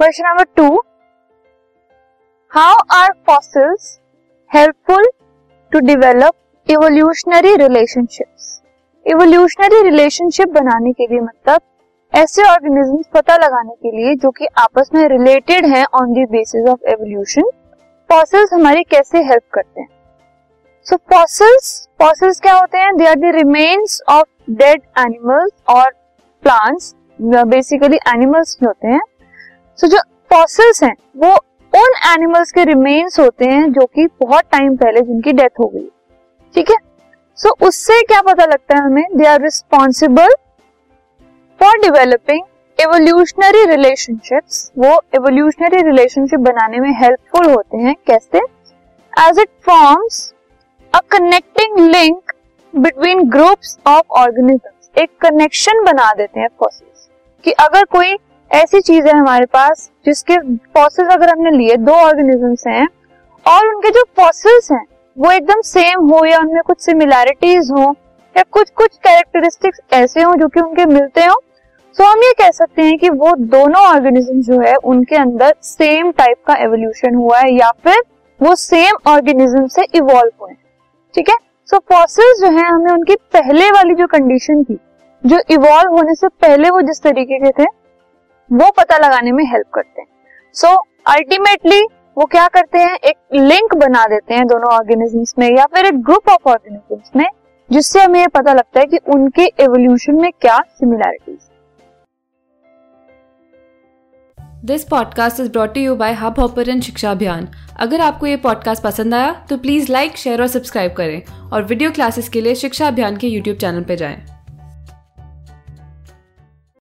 Question number two how are fossils helpful to develop evolutionary relationships evolutionary relationship बनाने के लिए मतलब ऐसे ऑर्गेनिजम्स पता लगाने के लिए जो कि आपस में रिलेटेड हैं on the basis of evolution fossils हमारी कैसे हेल्प करते हैं? सो फॉसिल्स फॉसिल्स क्या होते हैं? They are the remains of dead animals और प्लांट्स बेसिकली एनिमल्स होते हैं। सो so, जो फॉसिल्स हैं वो उन एनिमल्स के रिमेन्स होते हैं जो कि बहुत टाइम पहले जिनकी डेथ हो गई। ठीक है? सो so, उससे क्या पता लगता है हमें? They are responsible for developing evolutionary relationships वो एवोल्यूशनरी रिलेशनशिप बनाने में हेल्पफुल होते हैं। कैसे? As it forms a connecting link between groups of organisms एक कनेक्शन बना देते हैं फॉसिल्स कि अगर कोई ऐसी चीज़ है हमारे पास जिसके फॉसिल्स अगर हमने लिए, दो ऑर्गेनिजम्स हैं, और उनके जो फॉसिल्स हैं, वो एकदम सेम हो या उनमें कुछ सिमिलैरिटीज हो, या कुछ कुछ कैरेक्टरिस्टिक्स ऐसे हो जो कि उनके मिलते हो सो हम ये कह सकते हैं कि वो दोनों ऑर्गेनिज्म जो है, उनके अंदर सेम टाइप का एवोल्यूशन हुआ है, या फिर वो सेम ऑर्गेनिज्म से इवॉल्व हुए ठीक है? सो फॉसिल्स जो है हमें उनकी पहले वाली जो कंडीशन थी, जो इवॉल्व होने से पहले वो जिस तरीके के थे वो पता लगाने में हेल्प करते हैं। सो so, अल्टीमेटली वो क्या करते हैं? एक लिंक बना देते हैं दोनों ऑर्गेनिजम्स में या फिर एक ग्रुप ऑफ़ ऑर्गेनिजम्स में जिससे हमें ये पता लगता है कि उनके एवोल्यूशन में क्या similarities this podcast is brought you by hub hopper शिक्षा अभियान अगर आपको ये पॉडकास्ट पसंद आया तो प्लीज़ लाइक शेयर और सब्सक्राइब करें। और वीडियो क्लासेस के लिए शिक्षा अभियान के यूट्यूब चैनल पर जाएँ।